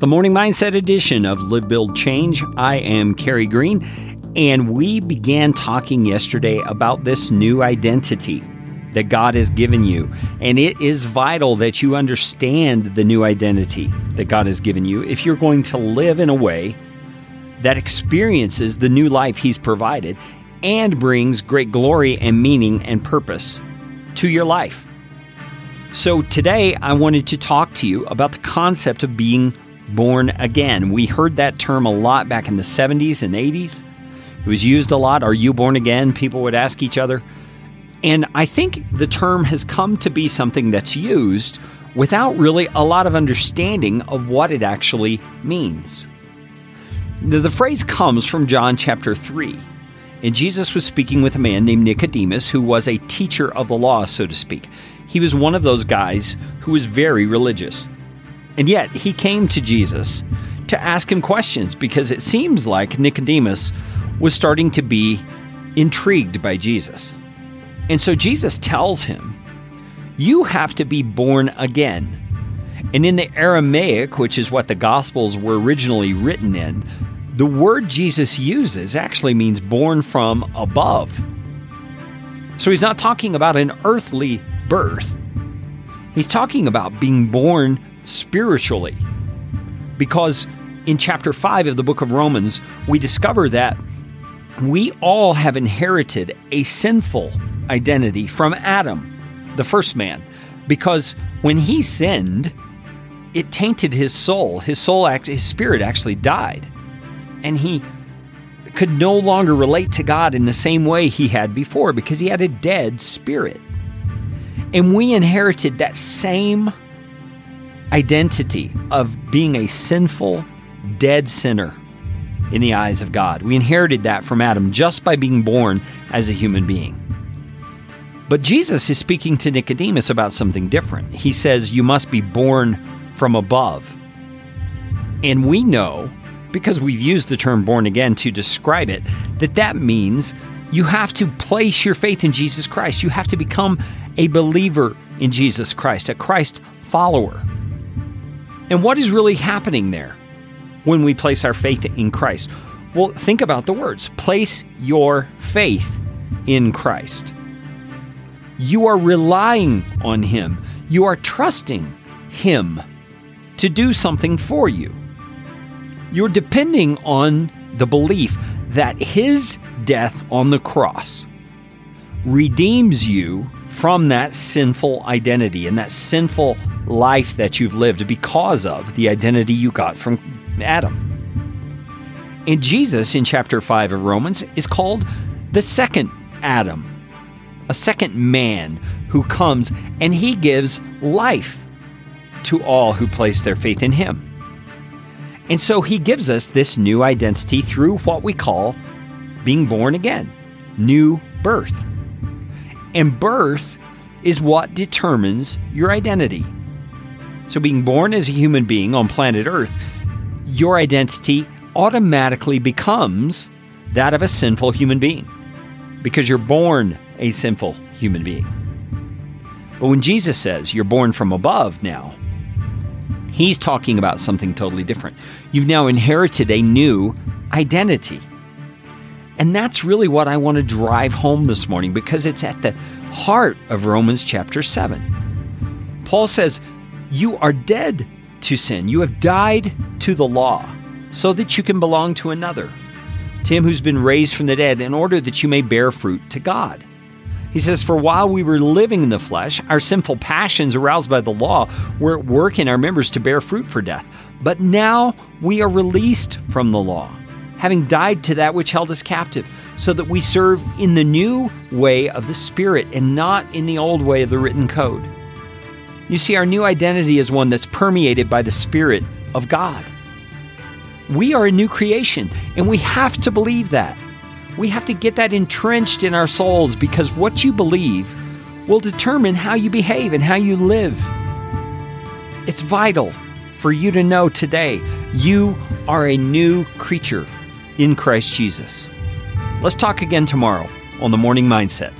the Morning Mindset edition of Live Build Change. I am Carey Green, and we began talking yesterday about this new identity that God has given you. And it is vital that you understand the new identity that God has given you if you're going to live in a way that experiences the new life He's provided and brings great glory and meaning and purpose to your life. So, today I wanted to talk to you about the concept of being born again. We heard that term a lot back in the 70s and 80s. It was used a lot. Are you born again? People would ask each other. And I think the term has come to be something that's used without really a lot of understanding of what it actually means. The phrase comes from John chapter 3. And Jesus was speaking with a man named Nicodemus, who was a teacher of the law, so to speak. He was one of those guys who was very religious. And yet, he came to Jesus to ask him questions because it seems like Nicodemus was starting to be intrigued by Jesus. And so Jesus tells him, You have to be born again. And in the Aramaic, which is what the Gospels were originally written in, the word Jesus uses actually means born from above. So he's not talking about an earthly birth, he's talking about being born spiritually. Because in chapter 5 of the book of Romans, we discover that we all have inherited a sinful identity from Adam, the first man, because when he sinned, it tainted his soul. His soul, his spirit actually died. And he could no longer relate to God in the same way he had before because he had a dead spirit. And we inherited that same identity of being a sinful, dead sinner in the eyes of God. We inherited that from Adam just by being born as a human being. But Jesus is speaking to Nicodemus about something different. He says, You must be born from above. And we know, because we've used the term born again to describe it, that that means you have to place your faith in Jesus Christ. You have to become a believer in Jesus Christ, a Christ follower. And what is really happening there when we place our faith in Christ? Well, think about the words place your faith in Christ. You are relying on Him, you are trusting Him to do something for you. You're depending on the belief that His death on the cross redeems you from that sinful identity and that sinful life that you've lived because of the identity you got from Adam. And Jesus in chapter 5 of Romans is called the second Adam, a second man who comes and he gives life to all who place their faith in him. And so he gives us this new identity through what we call being born again, new birth. And birth is what determines your identity. So, being born as a human being on planet Earth, your identity automatically becomes that of a sinful human being because you're born a sinful human being. But when Jesus says you're born from above now, he's talking about something totally different. You've now inherited a new identity. And that's really what I want to drive home this morning because it's at the heart of Romans chapter 7. Paul says, you are dead to sin. You have died to the law so that you can belong to another, to him who's been raised from the dead, in order that you may bear fruit to God. He says, For while we were living in the flesh, our sinful passions aroused by the law were at work in our members to bear fruit for death. But now we are released from the law, having died to that which held us captive, so that we serve in the new way of the Spirit and not in the old way of the written code. You see, our new identity is one that's permeated by the Spirit of God. We are a new creation, and we have to believe that. We have to get that entrenched in our souls because what you believe will determine how you behave and how you live. It's vital for you to know today you are a new creature in Christ Jesus. Let's talk again tomorrow on the Morning Mindset.